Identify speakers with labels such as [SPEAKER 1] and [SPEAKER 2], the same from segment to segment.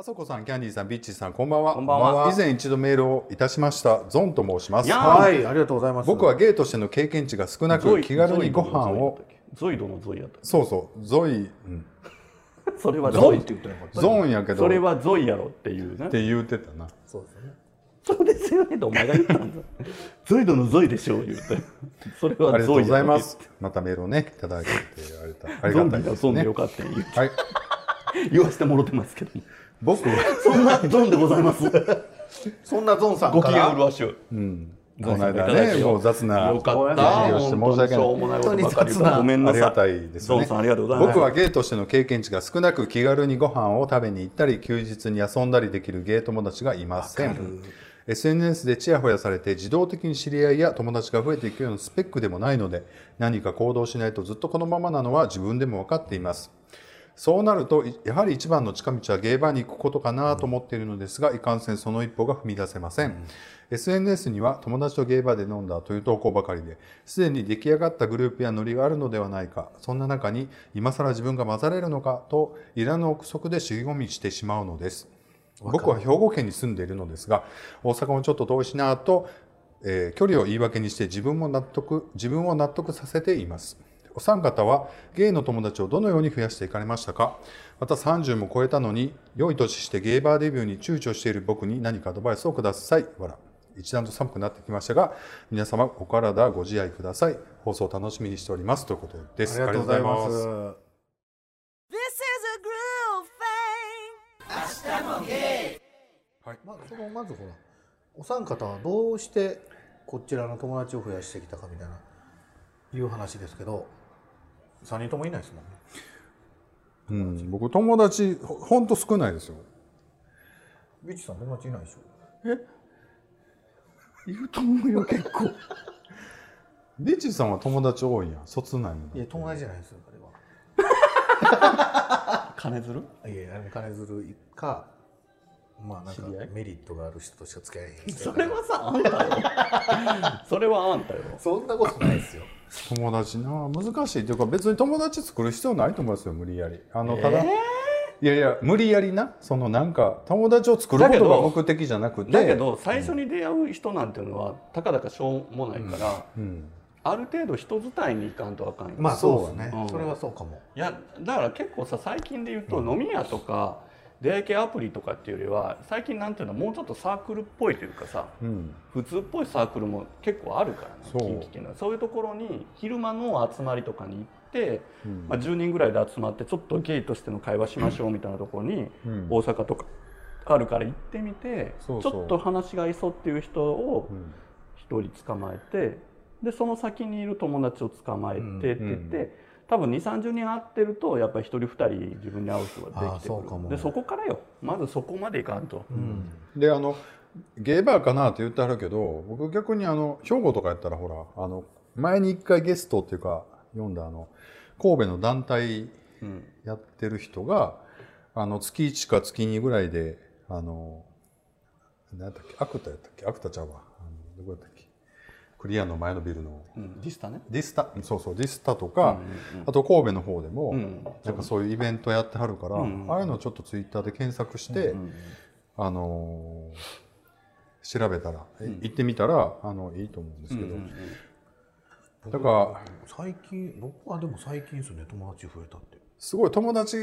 [SPEAKER 1] あそこさん、キャンディーさん、ビッチーさん、こんばんは。
[SPEAKER 2] こんばんは
[SPEAKER 1] 以前一度メールをいたしました。ゾンと申します。
[SPEAKER 2] や
[SPEAKER 3] はい、ありがとうございます。
[SPEAKER 1] 僕はゲイとしての経験値が少なく、気軽にご飯を。
[SPEAKER 2] ゾイドのゾイやった
[SPEAKER 1] そうそう、ゾイ、うん、
[SPEAKER 2] それは
[SPEAKER 3] ゾ
[SPEAKER 2] ゾイ
[SPEAKER 3] ンって言ってなかった。
[SPEAKER 1] ゾーンやけど。
[SPEAKER 2] それはゾイやろっていうね
[SPEAKER 1] って言うてたな。
[SPEAKER 3] そうですよね。
[SPEAKER 2] そうですよねってお前が言ったんだ ゾイドのゾイでしょう言うてそれは
[SPEAKER 1] ありがとうございます。またメールをね、いただいて、ありがたいあり
[SPEAKER 2] ゾン
[SPEAKER 1] がたいですね
[SPEAKER 2] ビがゾンでよ。かった言う
[SPEAKER 1] はい。
[SPEAKER 2] 言わせてもろてますけども
[SPEAKER 1] 僕は、
[SPEAKER 2] そんなゾンでございます。
[SPEAKER 3] そんなゾンさん
[SPEAKER 2] ご機
[SPEAKER 3] から
[SPEAKER 2] 嫌うるわしゅう。
[SPEAKER 1] うん。この間ね、もう雑な。
[SPEAKER 2] よかっ
[SPEAKER 3] ごめん
[SPEAKER 2] た
[SPEAKER 3] なさい
[SPEAKER 1] 申し訳ない
[SPEAKER 2] 本当に
[SPEAKER 3] 雑な。
[SPEAKER 2] ごめんなさい
[SPEAKER 1] ありがたいですね。
[SPEAKER 2] ゾンさんありがとうござい。ます
[SPEAKER 1] 僕はゲイとしての経験値が少なく気軽にご飯を食べに行ったり休日に遊んだりできるゲイ友達がいません。SNS でチヤホヤされて自動的に知り合いや友達が増えていくようなスペックでもないので何か行動しないとずっとこのままなのは自分でも分かっていますそうなるといやはり一番の近道はゲイバーに行くことかなと思っているのですがいかんせんその一歩が踏み出せません、SNS には友達とゲイバーで飲んだという投稿ばかりですでに出来上がったグループやノリがあるのではないか。そんな中に今更自分が混ざれるのかといらぬ憶測で尻込みしてしまうのです。僕は兵庫県に住んでいるのですが大阪もちょっと遠いしなと、えー距離を言い訳にして自分も納得自分を納得させていますお三方はゲイの友達をどのように増やしていかれましたか？また30も超えたのに良い年してゲイバーデビューに躊躇している僕に何かアドバイスをください。わら一段と寒くなってきましたが皆様お体ご自愛ください。放送楽しみにしておりますということです。
[SPEAKER 3] ありがとうございま
[SPEAKER 1] ありがとうござい.
[SPEAKER 3] まあ、そのまずほら、お三方はどうしてこちらの友達を増やしてきたかみたいないう話ですけど、三人ともいないですもんね。
[SPEAKER 1] うん、僕友達ほほんと少ないですよ
[SPEAKER 3] ビッチさん友達いないでしょ。
[SPEAKER 2] いると思うよ結構
[SPEAKER 1] ビッチーさんは友達多いやん卒内も
[SPEAKER 3] いや友達じゃないですよ、あれは。
[SPEAKER 2] 金づる？
[SPEAKER 3] いや、金づるか、まあなんかメリットがある人としか付き合えへん人
[SPEAKER 2] それはさあんたよ。それはあんたよ。
[SPEAKER 3] そんなことないですよ。
[SPEAKER 1] 友達な難しい。っていうか別に友達作る必要ないと思いますよ無理やり。あのただ、いやいや無理やりなそのなんか友達を作ることが目的じゃなくて。
[SPEAKER 2] だけど最初に出会う人なんていうのはたかだかしょうもないから、
[SPEAKER 1] うん、
[SPEAKER 2] ある程度人伝いに行かんとあかんよ。
[SPEAKER 3] まあそうですね。
[SPEAKER 2] うん。
[SPEAKER 3] それはそうかも。
[SPEAKER 2] いやだから結構さ最近で言うと、飲み屋とか出会い系アプリとかっていうよりは最近なんていうのもうちょっとサークルっぽいというかさ
[SPEAKER 1] うん、
[SPEAKER 2] 普通っぽいサークルも結構あるからね
[SPEAKER 1] そう。
[SPEAKER 2] 近畿圏のそういうところに昼間の集まりとかに行って、
[SPEAKER 1] うん。
[SPEAKER 2] まあ、10人ぐらいで集まってちょっとゲイとしての会話しましょうみたいなところに、
[SPEAKER 1] うん。
[SPEAKER 2] 大阪とかあるから行ってみてちょっと話が合いそうっていう人を
[SPEAKER 1] うん。
[SPEAKER 2] 一人捕まえてでその先にいる友達を捕まえてって言って、多分2 3 0人会ってるとやっぱり1人2人自分に合う人ができて
[SPEAKER 3] あーそうかも。
[SPEAKER 2] くるでそこからよ。まずそこまでいかんと、
[SPEAKER 3] うん。
[SPEAKER 1] であのゲイバーかなって言ってはるけど僕逆にあの兵庫とかやったらほらあの前に一回ゲストっていうか読んだあの神戸の団体
[SPEAKER 2] うん
[SPEAKER 1] やってる人があの月1か月2ぐらいであの何やったっけアクタやったっけアクタちゃうわ。あのどこやったっけクリアの前のビルの。
[SPEAKER 2] うん、ディスタね。
[SPEAKER 1] ディスタ。そうそうディスタとか、
[SPEAKER 2] うんうん
[SPEAKER 1] あと神戸の方でも、
[SPEAKER 2] うん。
[SPEAKER 1] なんかそういうイベントやってはるから、
[SPEAKER 2] うん
[SPEAKER 1] ああいうのちょっとツイッターで検索して、
[SPEAKER 2] うん
[SPEAKER 1] あのー調べたら、え行ってみたらあのいいと思うんですけど、
[SPEAKER 2] うんうん
[SPEAKER 1] だから
[SPEAKER 3] 最近、僕はでも最近ですね、友達増えたって。
[SPEAKER 1] すごい友達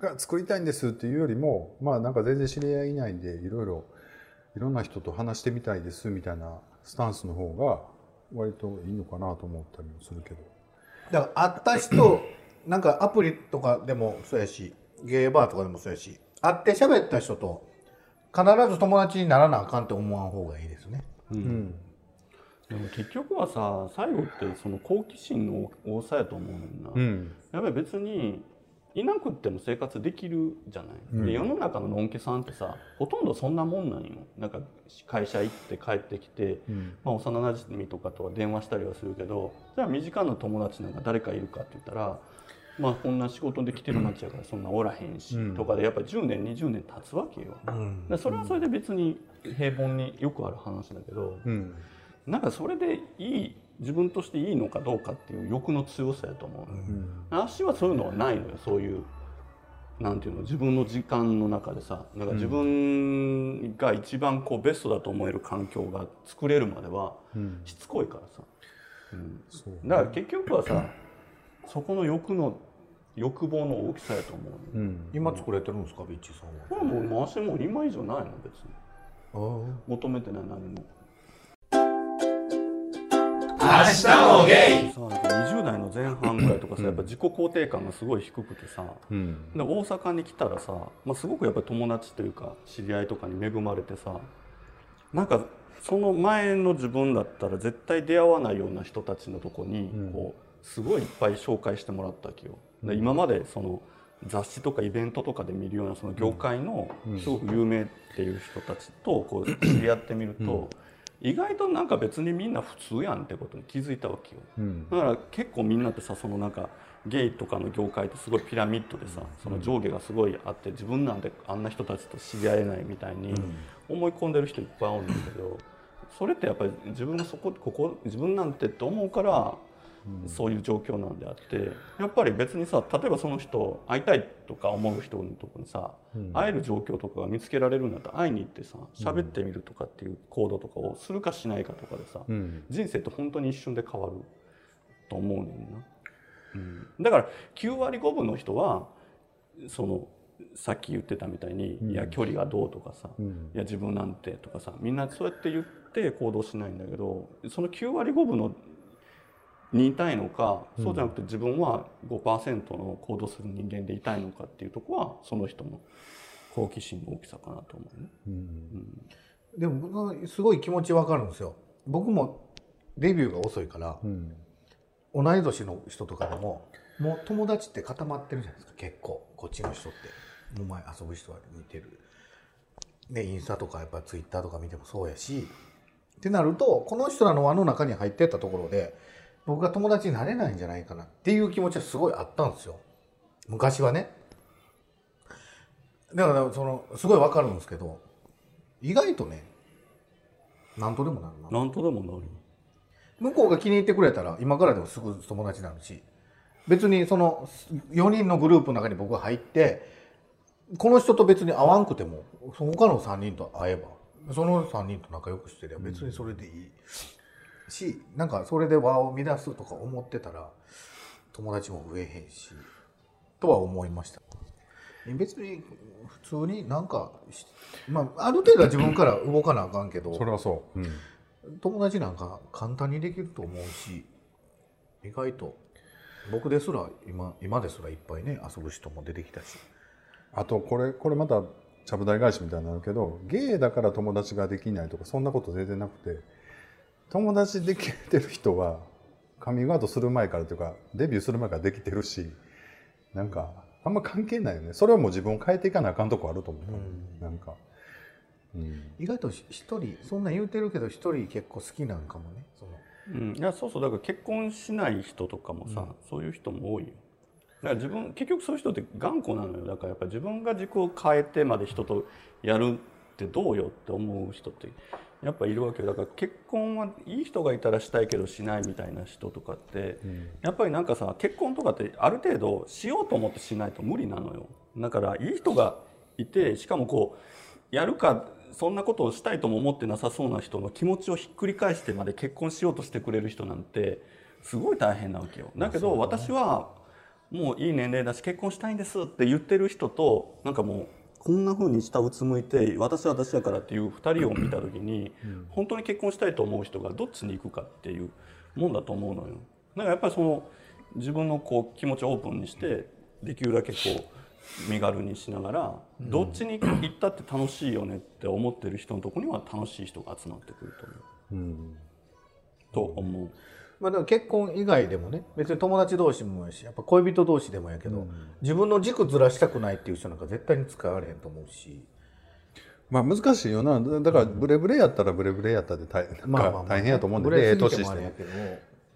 [SPEAKER 1] が作りたいんですっていうよりもまあなんか全然知り合いいないんでいろいろいろんな人と話してみたいですみたいなスタンスの方が割といいのかなと思ったりもするけど。
[SPEAKER 3] だから会った人 なんかアプリとかでもそうやしゲーバーとかでもそうやし会って喋った人と必ず友達にならなあかんって思わん方がいいですね。
[SPEAKER 1] うん。
[SPEAKER 2] でも結局はさ最後ってその好奇心の多さやと思うねんな、
[SPEAKER 1] うん。
[SPEAKER 2] やっぱり別にいなくっても生活できるじゃない、で世の中ののんけさんってさほとんどそんなもんなんよ。なんか会社行って帰ってきて、
[SPEAKER 1] うん。
[SPEAKER 2] まあ、幼なじみとかとは電話したりはするけどじゃあ身近な友達なんか誰かいるかって言ったらまあこんな仕事で来てる街やからそんなおらへんし、
[SPEAKER 1] うん。
[SPEAKER 2] とかでやっぱ10年20年経つわけよ。
[SPEAKER 3] うん。
[SPEAKER 2] でそれはそれで別に平凡によくある話だけど、
[SPEAKER 1] うん。
[SPEAKER 2] なんかそれでいい自分としていいのかどうかっていう欲の強さやと思う、
[SPEAKER 1] うん。
[SPEAKER 2] 足はそういうのはないのよ。そういうなんていうの自分の時間の中でさ。だから自分が一番こうベストだと思える環境が作れるまでは
[SPEAKER 1] うん。
[SPEAKER 2] しつこいからさ、う。ん、
[SPEAKER 1] そう
[SPEAKER 2] だから結局はさそこの欲の欲望の大きさやと思う、
[SPEAKER 1] うん。
[SPEAKER 3] 今作れてるんですかビッチさんは。
[SPEAKER 2] これはもう回しても今以上ないの別に。
[SPEAKER 3] あ
[SPEAKER 2] 求めてない何も。さ
[SPEAKER 4] 明日もゲイ。
[SPEAKER 2] なんか20代の前半ぐらいとかさやっぱ自己肯定感がすごい低くてさ、
[SPEAKER 1] うん。
[SPEAKER 2] で大阪に来たらさ、まあ、すごくやっぱり友達というか知り合いとかに恵まれてさなんかその前の自分だったら絶対出会わないような人たちのとこに
[SPEAKER 1] うん。
[SPEAKER 2] こうすごいいっぱい紹介してもらったわけよ。で今までその雑誌とかイベントとかで見るようなその業界の
[SPEAKER 1] うん。
[SPEAKER 2] すごく有名っていう人たちとこう知り合ってみると意外となんか別にみんな普通やんってことに気づいたわけよ。
[SPEAKER 1] うん。
[SPEAKER 2] だから結構みんなってさそのなんかゲイとかの業界ってすごいピラミッドでさその上下がすごいあって自分なんてあんな人たちと知り合えないみたいに思い込んでる人いっぱいおるんだけどそれってやっぱり自分がそこここ自分なんてって思うからそういう状況なんであってやっぱり別にさ例えばその人会いたいとか思う人のとこにさ
[SPEAKER 1] うん。
[SPEAKER 2] 会える状況とかが見つけられるんだったら会いに行ってさ喋ってみるとかっていう行動とかをするかしないかとかでさ
[SPEAKER 1] うん。
[SPEAKER 2] 人生って本当に一瞬で変わると思うねんな、うん、だから9割5分の人はそのさっき言ってたみたいに、
[SPEAKER 1] うん。
[SPEAKER 2] いや距離がどうとかさ、
[SPEAKER 1] うん。
[SPEAKER 2] いや自分なんてとかさみんなそうやって言って行動しないんだけどその9割5分のにいたいのか、そうじゃなくて自分は5%の行動する人間でいたいのかっていうとこはその人の好奇心の大きさかなと思うね。
[SPEAKER 1] うん。
[SPEAKER 3] でも僕はすごい気持ちわかるんですよ。僕もデビューが遅いから
[SPEAKER 1] うん。
[SPEAKER 3] 同い年の人とかでももう友達って固まってるじゃないですか。結構。こっちの人って。もう前遊ぶ人は似てる。ねインスタとかやっぱツイッターとか見てもそうやし。ってなるとこの人らの輪の中に入ってったところで僕が友達になれないんじゃないかなっていう気持ちはすごいあったんですよ。昔はね。だからそのすごいわかるんですけど意外とね何とでもなるな。
[SPEAKER 2] なんとでもなる
[SPEAKER 3] 向こうが気に入ってくれたら今からでもすぐ友達になるし別にその4人のグループの中に僕が入ってこの人と別に会わんくてもその他の3人と会えばその3人と仲良くしてりゃ別にそれでいいしなんかそれで輪を乱すとか思ってたら友達も増えへんしとは思いました。別に普通になんかしまあある程度は自分から動かなあかんけど
[SPEAKER 1] それはそう、うん。
[SPEAKER 3] 友達なんか簡単にできると思うし意外と僕ですら今今ですらいっぱいね遊ぶ人も出てきたし。
[SPEAKER 1] あとこれこれまたちゃぶ台返しみたいになるけどゲイだから友達ができないとかそんなこと全然なくて友達できてる人はカミングアウトする前からというかデビューする前からできてるしなんかあんま関係ないよね。それはもう自分を変えていかなあかんとこあると思う、なんか、うん、
[SPEAKER 3] 意外とし一人そんなん言うてるけど一人結構好きなんかもね。その。
[SPEAKER 2] うん、いやそうそう。だから結婚しない人とかもさ、そういう人も多いよ。だから自分結局そういう人って頑固なのよ。だからやっぱ自分が軸を変えてまで人とやるってどうよって思う人ってやっぱいるわけよ。だから結婚はいい人がいたらしたいけどしないみたいな人とかって、やっぱりなんかさ結婚とかってある程度しようと思ってしないと無理なのよ。だからいい人がいてしかもこうやるかそんなことをしたいとも思ってなさそうな人の気持ちをひっくり返してまで結婚しようとしてくれる人なんてすごい大変なわけよ。だけど私はもういい年齢だし結婚したいんですって言ってる人となんかもうこんな風に下うつむいて私は私だからっていう2人を見た時に本当に結婚したいと思う人がどっちに行くかっていうもんだと思うのよ。だからやっぱりその自分のこう気持ちをオープンにしてできるだけこう身軽にしながらどっちに行ったって楽しいよねって思ってる人のところには楽しい人が集まってくると思う。
[SPEAKER 1] うん、
[SPEAKER 2] と思う。
[SPEAKER 3] まあでも結婚以外でもね別に友達同士もやしやっぱ恋人同士でもやけど、自分の軸ずらしたくないっていう人なんか絶対に使われへんと思うし。
[SPEAKER 1] まあ難しいよな。だだからブレブレやったらブレブレやったで大なんか大変やと思うんで、
[SPEAKER 3] ブレ
[SPEAKER 1] ええ
[SPEAKER 3] すぎてもあ
[SPEAKER 1] 年して。も
[SPEAKER 3] れやけど。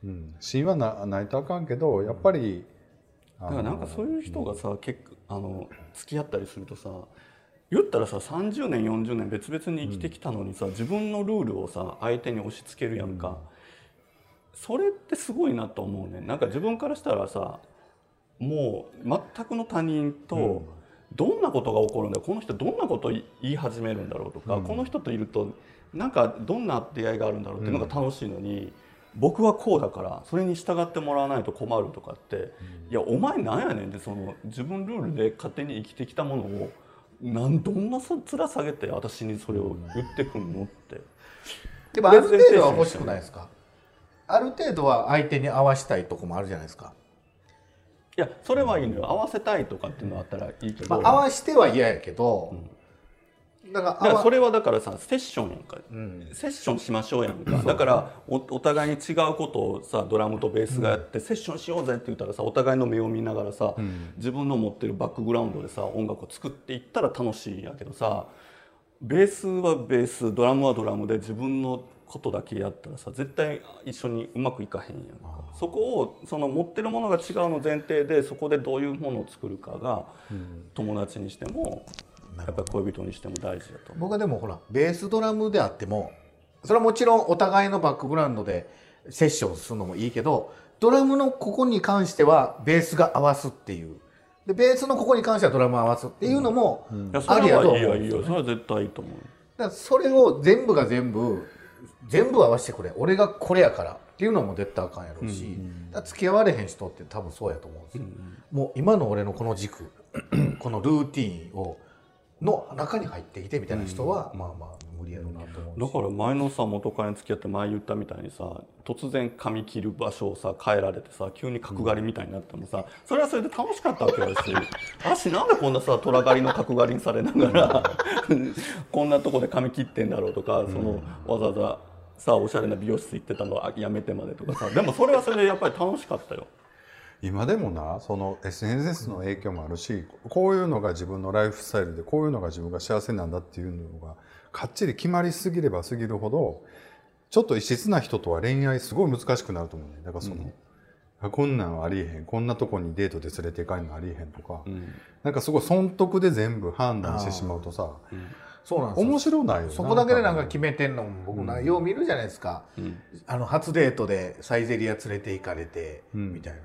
[SPEAKER 1] うん、芯はなないとあかんけどやっぱり
[SPEAKER 2] だからなんかそういう人がさ結構あの付き合ったりするとさ言ったらさ30年40年別々に生きてきたのにさ、自分のルールをさ相手に押し付けるやんか、それってすごいなと思うね。なんか自分からしたらさもう全くの他人とどんなことが起こるんだこの人どんなことを言い始めるんだろうとか、この人といるとなんかどんな出会いがあるんだろうっていうのが楽しいのに、僕はこうだからそれに従ってもらわないと困るとかって、いやお前なんやねんってその自分ルールで勝手に生きてきたものをなんどんなそ面下げて私にそれを言ってくんのって。
[SPEAKER 3] でもある程度は欲しくないですか？ある程度は相手に合わしたいとこもあるじゃないですか、
[SPEAKER 2] いやそれはいいのよ。合わせたいとかっていうのはあったらいいけど、
[SPEAKER 3] まあ、合わしては嫌やけど、だから
[SPEAKER 2] だからそれはだからさセッションやんか、
[SPEAKER 3] ん。
[SPEAKER 2] セッションしましょうやんか。だからおお互いに違うことをさドラムとベースがやって、セッションしようぜって言ったらさお互いの目を見ながらさ、自分の持ってるバックグラウンドでさ音楽を作っていったら楽しいんやけどさベースはベースドラムはドラムで自分のことだけやったらさ絶対一緒にうまくいかへんやんか。そこをその持ってるものが違うの前提でそこでどういうものを作るかが、友達にしてもやっぱり恋人にしても大事だと思う。
[SPEAKER 3] 僕はでもほらベースドラムであってもそれはもちろんお互いのバックグラウンドでセッションするのもいいけどドラムのここに関してはベースが合わすっていう。でベースのここに関してはドラム合わすっていうのも
[SPEAKER 2] いやそ
[SPEAKER 3] あり
[SPEAKER 2] れはい
[SPEAKER 3] やと思う
[SPEAKER 2] いよいいよそれは絶対いいと思う。
[SPEAKER 3] だからそれを全部が全部全部合わせてくれ。俺がこれやから。っていうのも絶対あかんやろうし、だから付き合われへん人って多分そうやと思うんですよ、もう今の俺のこの軸 このルーティーンをの中に入ってきてみたいな人は、まあまあ無理やろうなと思うし
[SPEAKER 2] だから前のさ元彼に付き合って前言ったみたいにさ突然髪切る場所をさ変えられてさ急に角刈りみたいになってもさそれはそれで楽しかったわけだし 私なんでこんなさ虎刈りの角刈りにされながら こんなとこで髪切ってんだろうとかそのわざわざさおしゃれな美容室行ってたのはやめてまでとかさでもそれはそれでやっぱり楽しかったよ。
[SPEAKER 1] 今でもなその SNS の影響もあるしこういうのが自分のライフスタイルでこういうのが自分が幸せなんだっていうのがかっちり決まりすぎればすぎるほどちょっと異質な人とは恋愛すごい難しくなると思うね。だからその、あこんなんありえへん。こんなとこにデートで連れて行かんのありえへんとか、なんかすごい損得で全部判断してしまうとさ
[SPEAKER 3] そうなんですよ。
[SPEAKER 1] 面白ないよな。
[SPEAKER 3] そこだけでなんか決めてんのも僕な、よう見るじゃないですか、あの初デートでサイゼリア連れて行かれて、みたいな。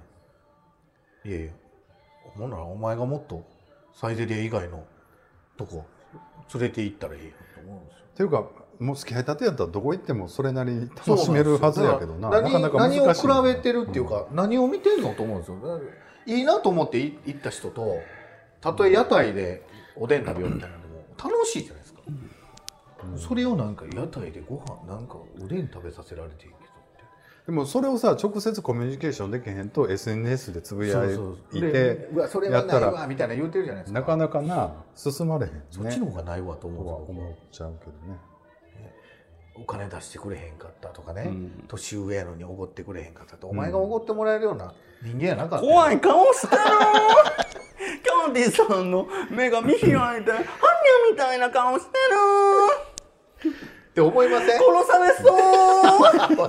[SPEAKER 3] いやいや。ほんならお前がもっとサイゼリア以外のとこ連れて行ったらいいよ。と思うんですよ。
[SPEAKER 1] っていうかもう付き合いたてやったらどこ行ってもそれなりに楽しめるはずやけどな。
[SPEAKER 3] 何何を比べてるっていうか、何を見てんのと思うんですよ。いいなと思ってい行った人とたとえ屋台でおでん食べようみたいなのも楽しいじゃないですか、それをなんか屋台でご飯なんかおでん食べさせられていいけどって
[SPEAKER 1] でもそれをさ直接コミュニケーションできへんと SNS でつぶやい
[SPEAKER 3] で
[SPEAKER 1] て
[SPEAKER 3] うわそれはないわみたいな言うてるじゃないですか。
[SPEAKER 1] なかなかな進まれへんね。
[SPEAKER 3] そっちの方がないわと思う
[SPEAKER 1] 思っちゃうけどね
[SPEAKER 3] お金出してくれへんかったとかね、年上やのにおごってくれへんかったと、お前がおごってもらえるような人間やなかった。よ
[SPEAKER 2] 怖い顔してる。キャンディさんの目が見開いてハニャみたいな顔してる
[SPEAKER 3] って思いません？
[SPEAKER 2] 殺されそう。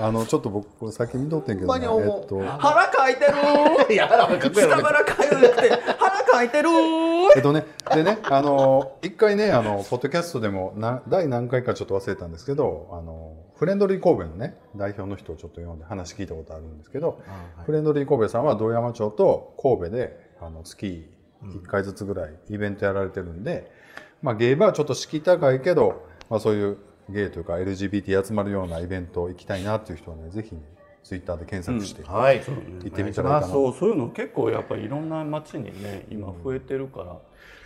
[SPEAKER 1] あのちょっと僕さっき見とってんけどなえっと。
[SPEAKER 2] 腹かいてる。
[SPEAKER 3] いや腹はかくやろ。
[SPEAKER 2] 下腹かゆくて腹かいてる。
[SPEAKER 1] えっとねでねあの一回ねあのポッドキャストでもな第何回かちょっと忘れたんですけどあのフレンドリー神戸のね代表の人をちょっと読んで話聞いたことあるんですけど、フレンドリー神戸さんは堂山町と神戸であの月1回ずつぐらいイベントやられてるんで、まあ、ゲイバーはちょっと敷居高いけど、まあ、そういうゲイというか LGBT 集まるようなイベント行きたいなっていう人はねぜひねツイッターで検索して
[SPEAKER 3] はい。
[SPEAKER 1] 行ってみたらいいかな、
[SPEAKER 2] そうそういうの結構やっぱりいろんな街にね今増えてるから、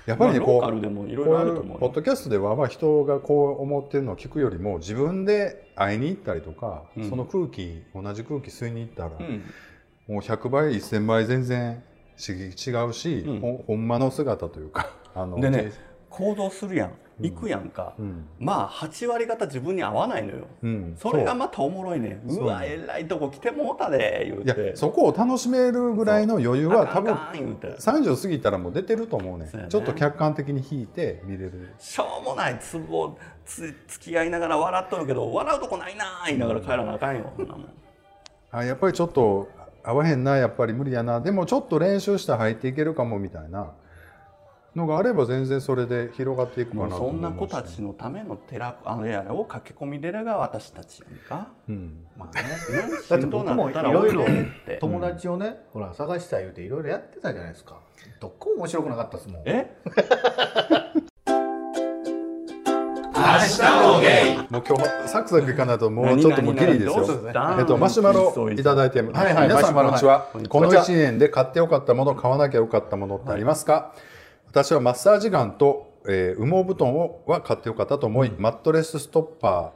[SPEAKER 1] やっぱりねこう
[SPEAKER 2] いろいろあると思うよ
[SPEAKER 1] こういうポッドキャストではまあ人がこう思ってるのを聞くよりも自分で会いに行ったりとか、
[SPEAKER 2] うん。
[SPEAKER 1] その空気同じ空気吸いに行ったら、
[SPEAKER 2] うん。
[SPEAKER 1] もう100倍1000倍全然違うし、
[SPEAKER 2] うん。
[SPEAKER 1] ほほんまの姿というかあの
[SPEAKER 2] でね行動するやん行くやんか、
[SPEAKER 1] うん。
[SPEAKER 2] まあ8割方自分に合わないのよ、
[SPEAKER 1] うん。
[SPEAKER 2] それがまたおもろいねん。う。わえらいとこ来てもうたで言う
[SPEAKER 1] いや
[SPEAKER 2] て
[SPEAKER 1] そこを楽しめるぐらいの余裕は多分
[SPEAKER 2] あかんあかん言うて。
[SPEAKER 1] 30過ぎたらもう出てると思うね
[SPEAKER 2] ね。
[SPEAKER 1] ちょっと客観的に引いて見れる。
[SPEAKER 2] しょうもないツボつ付き合いながら笑っとるけど笑うとこないなー言いながら帰らなあかんよ
[SPEAKER 1] あやっぱりちょっと合わへんなやっぱり無理やな。でもちょっと練習したら入っていけるかもみたいなのがあれば全然それで広がっていくかなと思います
[SPEAKER 2] そんな子たちのための寺あれやれを駆け込み寺が私たちやんか。
[SPEAKER 1] うん。
[SPEAKER 3] まあね
[SPEAKER 2] ね
[SPEAKER 3] だって僕もいろいろ友達をね、ほら探したい言うていろいろやってたじゃないですか。どっこも面白くなかったですもん。
[SPEAKER 2] え？
[SPEAKER 1] もう今日サクサクいかないともうちょっともうギリですよ。えっと、マシュマロいただいてます、
[SPEAKER 3] はいはい。
[SPEAKER 1] 皆さんこんにちは、
[SPEAKER 3] マシュマロはい。
[SPEAKER 1] この1年で買ってよかったもの買わなきゃよかったものってありますか、私はマッサージガンと、えー羽毛布団をは買ってよかったと思い、マットレスストッパ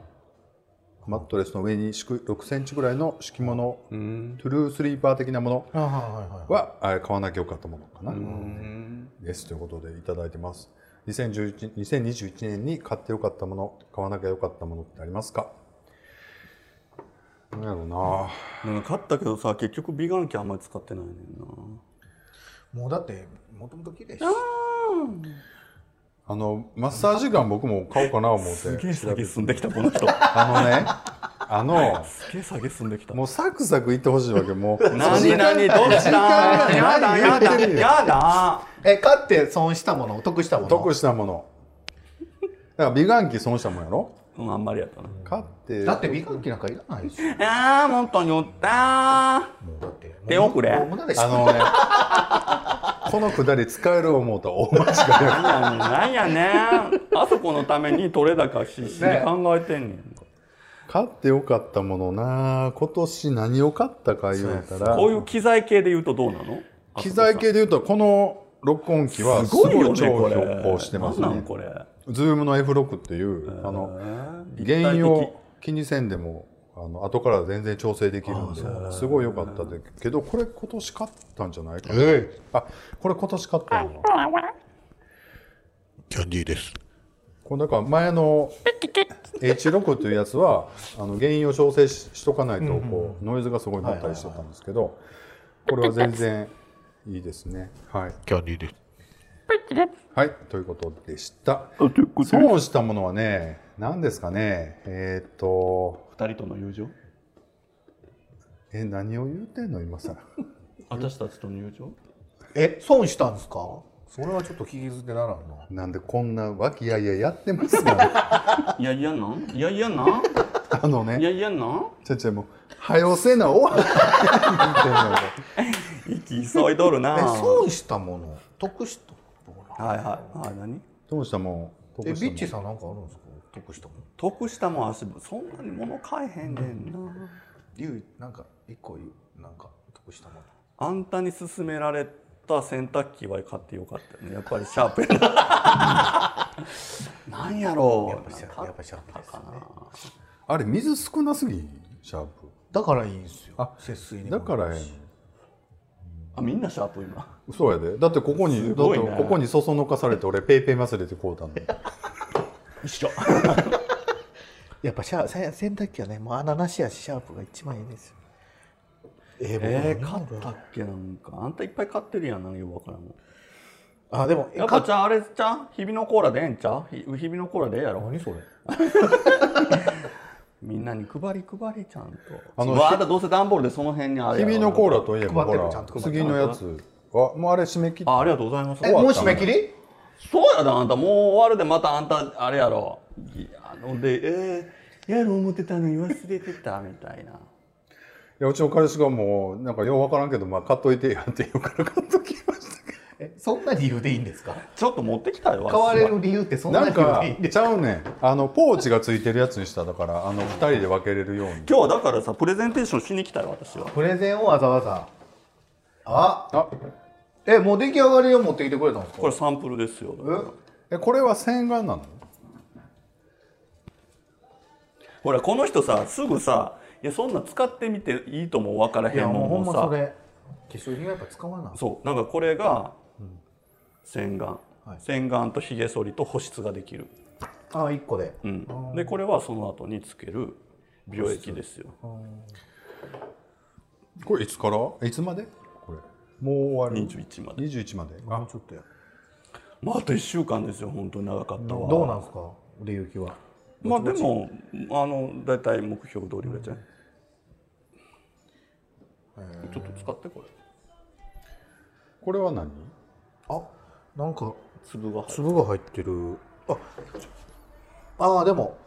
[SPEAKER 1] ーマットレスの上に敷く6センチぐらいの敷物、トゥルースリーパー的なもの
[SPEAKER 3] あはいはいはい
[SPEAKER 1] はあー買わなきゃよかったものかな、
[SPEAKER 2] うん。
[SPEAKER 1] ですということでいただいてます。2011 2021年に買ってよかったもの買わなきゃよかったものってありますか？なんやろうな。
[SPEAKER 2] なんか買ったけどさ結局美顔器あんまり使ってないねんな。
[SPEAKER 3] もうだってもともと綺麗し。
[SPEAKER 1] あのマッサージガン僕も買おうかな思って
[SPEAKER 2] すげえ下げ進んできたこの人。
[SPEAKER 1] あのねあの
[SPEAKER 2] すげえ下げ進んできた。
[SPEAKER 1] もうサクサクいってほしいわけ。もう
[SPEAKER 2] 何何どうした？やだやだやだ。
[SPEAKER 3] え買って損したもの得したもの？
[SPEAKER 1] 得したもの。だから美顔器損したもんやろ？
[SPEAKER 2] うんあんまりやったな。
[SPEAKER 1] 買って。
[SPEAKER 3] だって美顔器なんかいらないでしょ。
[SPEAKER 2] あーもっと言った
[SPEAKER 3] もうだって
[SPEAKER 2] 手遅れ。
[SPEAKER 3] もう無駄でしょ
[SPEAKER 1] あのね このくだり使える思うと大間違い
[SPEAKER 2] なんやねあそこのために取れ高必死に考えてんねん。
[SPEAKER 1] 買ってよかったものな。今年何を買ったか言うたら。
[SPEAKER 2] こういう機材系で言うとどうなの？
[SPEAKER 1] 機材系で言うとこの録音機はすごい重宝してますね。
[SPEAKER 2] なんなんこれ。
[SPEAKER 1] ズームの F6 っていうあの原因を気にせんでもあの後から全然調整できるんですごい良かったでけどこれ今年買ったんじゃないかな。
[SPEAKER 3] え
[SPEAKER 1] あこれ今年買ったの
[SPEAKER 3] キャンディーです。
[SPEAKER 1] これだから前の H6 っていうやつはあの原因を調整ししとかないとこうノイズがすごいなったりしてたんですけどこれは全然いいですね。はい。
[SPEAKER 3] キャンディーです。
[SPEAKER 1] はいということでした。損したものはね何ですかね。えっ、と
[SPEAKER 2] 二人との友情？
[SPEAKER 1] え何を言うてんの今さ。
[SPEAKER 2] 私たちとの友情？
[SPEAKER 3] え？損したんですか？それはちょっと聞き捨てならんな。
[SPEAKER 1] なんでこんな和気あいあいやってますか
[SPEAKER 2] いやいやな？んいやいやな？ん
[SPEAKER 1] あのね。
[SPEAKER 2] いやいやな？ん
[SPEAKER 1] ちゃちゃもう早よせな終わ。ら
[SPEAKER 2] 息急いどる
[SPEAKER 3] え
[SPEAKER 2] な
[SPEAKER 3] 損したもの。得した
[SPEAKER 2] はいはい。はい何？
[SPEAKER 1] どうしたもん？
[SPEAKER 3] えビッチさんなんかあるんですか？得したもの
[SPEAKER 2] 得したもん。足そんなに物買えへんねんな。
[SPEAKER 3] 言うなんか一個言うなんか得したもの
[SPEAKER 2] あんたに勧められた洗濯機は買ってよかったよね。やっぱりシャープやななんやろう。
[SPEAKER 3] やっぱシャやっぱシャープですね。
[SPEAKER 1] あれ水少なすぎんシャープ。
[SPEAKER 3] だからいいんですよ。
[SPEAKER 1] あ
[SPEAKER 3] 節水にも
[SPEAKER 1] だからええ
[SPEAKER 2] あみんなシャープ今。
[SPEAKER 1] のそうやで。だってここに
[SPEAKER 2] ね
[SPEAKER 1] だってここにそそのかされて俺 PayPay 忘れてこうたの
[SPEAKER 2] 一緒。
[SPEAKER 3] やっぱシャせ洗濯機はねもう穴なしやしシャープが一番いいですよ。え
[SPEAKER 2] えー、
[SPEAKER 3] 僕
[SPEAKER 2] 買ったっけなんか。あんたいっぱい買ってるやんなんかよくわからんも。ん
[SPEAKER 3] あでも
[SPEAKER 2] やっぱじゃああれちゃう？日々のコーラでええんちゃ日々のコーラでええやろ。
[SPEAKER 3] 何それ。
[SPEAKER 2] みんなに配り配りちゃんと。
[SPEAKER 1] あの
[SPEAKER 2] あのあどうせ段ボールでその辺にある
[SPEAKER 1] 日々のコーラといえばほら次のやつ。はもうあれ締め切っ
[SPEAKER 2] あありがとうございます。
[SPEAKER 3] えもう締め切り？
[SPEAKER 2] そうやであんたもう終わるでまたあんたあれやろ。いやあのでえー、やろう思ってたのに忘れてたみたいな。い
[SPEAKER 1] やうちの彼氏がもうなんかようわからんけどまあ買っといてやって言うから買っときましたけ
[SPEAKER 3] えそんな理由でいいんですか？
[SPEAKER 2] ちょっと持ってきたよ
[SPEAKER 3] 買われる理由ってそんな理由
[SPEAKER 1] どなんか
[SPEAKER 3] でいいんです
[SPEAKER 1] ちゃうねん。あのポーチがついてるやつにしただからあの二人で分けれるように。
[SPEAKER 2] 今日はだからさプレゼンテーションしに来たよ私は。
[SPEAKER 3] プレゼンをわざわざ。あ
[SPEAKER 1] あ
[SPEAKER 3] えもう出来上がりを持ってきてくれたんですか？
[SPEAKER 2] これサンプルですよ。
[SPEAKER 1] えこれは洗顔なの？
[SPEAKER 2] ほらこの人さすぐさいやそんな使ってみていいとも分からへんも
[SPEAKER 3] もうほん
[SPEAKER 2] んをさ
[SPEAKER 3] まそれ化粧品はやっぱ使わな。
[SPEAKER 2] そうなんかこれが洗顔、
[SPEAKER 3] はい。
[SPEAKER 2] 洗顔とひげ剃りと保湿ができる、
[SPEAKER 3] あ一個で。
[SPEAKER 2] うん、でこれはその後につける美容液ですよ。
[SPEAKER 1] これいつから？いつまで？もう終わる
[SPEAKER 2] 21まで。
[SPEAKER 1] 21まで？あ
[SPEAKER 3] ちょっとや。
[SPEAKER 2] まああと1週間ですよ本当に長かったわ。
[SPEAKER 3] どうなんですか？売れ行きは。
[SPEAKER 2] まあでもあの大体目標通りぐらいじゃない、ちょっと使ってこれ。
[SPEAKER 1] これは何？
[SPEAKER 3] あなんか
[SPEAKER 2] 粒が入
[SPEAKER 3] 粒が入ってる。ああーでも。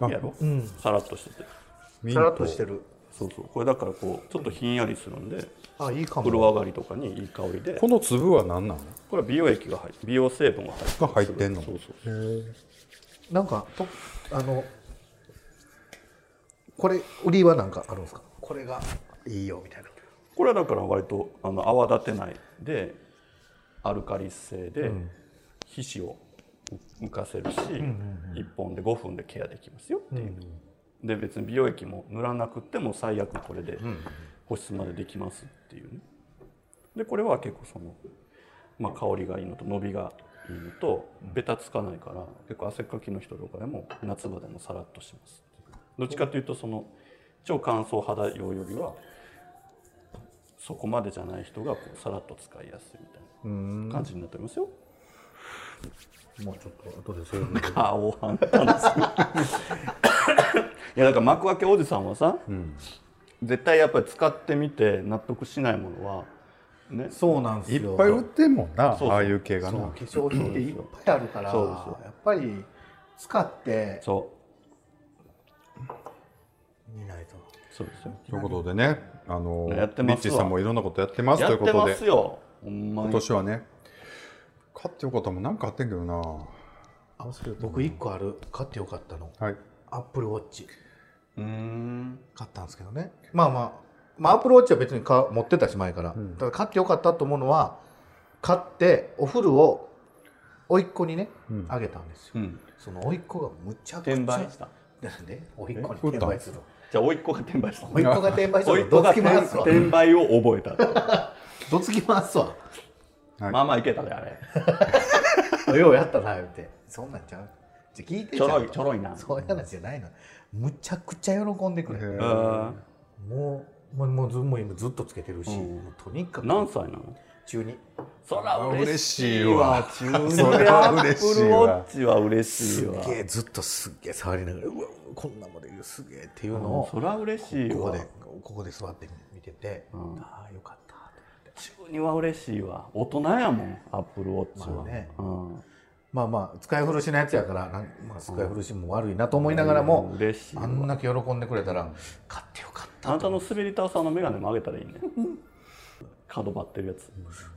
[SPEAKER 2] るやろ、
[SPEAKER 3] うん。
[SPEAKER 2] さらっとしてて。
[SPEAKER 3] さらっとしてる
[SPEAKER 2] そうそう。これだからこうちょっとひんやりするんで
[SPEAKER 3] あいいか
[SPEAKER 2] 風呂上
[SPEAKER 3] も
[SPEAKER 2] がりとかにいい香りで。
[SPEAKER 1] この粒は何なの
[SPEAKER 2] これは美容液が入って美容成分が入って
[SPEAKER 1] が入ってんの？
[SPEAKER 2] そうそう
[SPEAKER 3] なんかとあのこれ売りはなんかあるんですか？これがいいよみたいな。
[SPEAKER 2] これはだから割とあの泡立てないでアルカリ性で皮脂を浮かせるし、1本で5分でケアできますよっていう、で別に美容液も塗らなくても最悪これで保湿までできますっていうね。でこれは結構その、まあ、香りがいいのと伸びがいいのとベタつかないから結構汗っかきの人とかでも夏場でもさらっとしますどっちかというとその超乾燥肌用よりはそこまでじゃない人がこうさらっと使いやすいみたいな感じになっておりますよ。
[SPEAKER 3] もうちょっと後でそういうの。
[SPEAKER 2] 顔半端ですよ いやだから幕開けおじさんはさ、絶対やっぱり使ってみて納得しないものはね。
[SPEAKER 3] そうなんですよ。
[SPEAKER 1] いっぱい売ってんもんな
[SPEAKER 2] そうそう。
[SPEAKER 1] ああいう系がな。
[SPEAKER 3] そう化粧品っていっぱいあるから
[SPEAKER 2] そうですよ
[SPEAKER 3] やっぱり使って
[SPEAKER 2] そ
[SPEAKER 3] みないと。
[SPEAKER 2] うそうですよ。
[SPEAKER 1] ということでね。あの
[SPEAKER 2] やってますわ。
[SPEAKER 1] リッチーさんもいろんなことやってますということで。す
[SPEAKER 2] よほんま
[SPEAKER 1] 今
[SPEAKER 2] に
[SPEAKER 1] 年はね。買ってよかったもん。なんか買ってんけどな。
[SPEAKER 3] あ僕一個ある。買ってよかったの。
[SPEAKER 1] はい
[SPEAKER 3] アップルウォッチ買ったんですけどね。まあまあまあアップルウォッチは別にか持ってたし前から、ただ買ってよかったと思うのは買ってお風呂を甥っ子にね、
[SPEAKER 1] ん。
[SPEAKER 3] あげたんですよ、
[SPEAKER 2] うん。
[SPEAKER 3] その甥っ子がむちゃくちゃ
[SPEAKER 2] 転売した。
[SPEAKER 3] なんで甥っ子に
[SPEAKER 1] え
[SPEAKER 3] 転売する
[SPEAKER 2] じゃあ甥っ子が転売した
[SPEAKER 3] 甥っ子が転売す
[SPEAKER 2] 甥
[SPEAKER 3] るどつ
[SPEAKER 2] っ子が転
[SPEAKER 3] きますわ。
[SPEAKER 2] 転売を覚えた
[SPEAKER 3] どつきますわ。
[SPEAKER 1] はい
[SPEAKER 2] まあまあいけたであれ。
[SPEAKER 3] ようやったな言って。そんなんちゃう？じゃあ聞いて
[SPEAKER 2] ちょろい。ちょろいな。
[SPEAKER 3] そういう話じゃないの。むちゃくちゃ喜んでくれもうもうもうずもう今ずっとつけてるし、
[SPEAKER 2] うん。
[SPEAKER 3] もうとにかく。
[SPEAKER 2] 何歳なの？
[SPEAKER 3] 中に
[SPEAKER 2] そら嬉しい
[SPEAKER 1] 嬉しいわ。
[SPEAKER 2] わ中二
[SPEAKER 1] それ
[SPEAKER 2] でアッ
[SPEAKER 1] は嬉しい
[SPEAKER 2] プルウ
[SPEAKER 1] わ。
[SPEAKER 2] ォッチは嬉し
[SPEAKER 3] す
[SPEAKER 2] いわ。
[SPEAKER 3] っげえずっとすっげえ触りながらうわこんなもんですげえっていうのを
[SPEAKER 2] うん。そら嬉しいわ。
[SPEAKER 3] ここでここで座って見てて、
[SPEAKER 2] ん。
[SPEAKER 3] ああよかったって
[SPEAKER 2] 中二は嬉しいわ。大人やもんアップルウォッチは、
[SPEAKER 3] まあね。
[SPEAKER 2] うん
[SPEAKER 3] まあまあ使い古しのやつやからなん、まあ、使い古しも悪いなと思いながらも、
[SPEAKER 2] うん。嬉しいわ。
[SPEAKER 3] あんだけ喜んでくれたら買ってよかった
[SPEAKER 2] あなたの滑り倒さんの眼鏡も上げたらいいね。角張ってるやつ。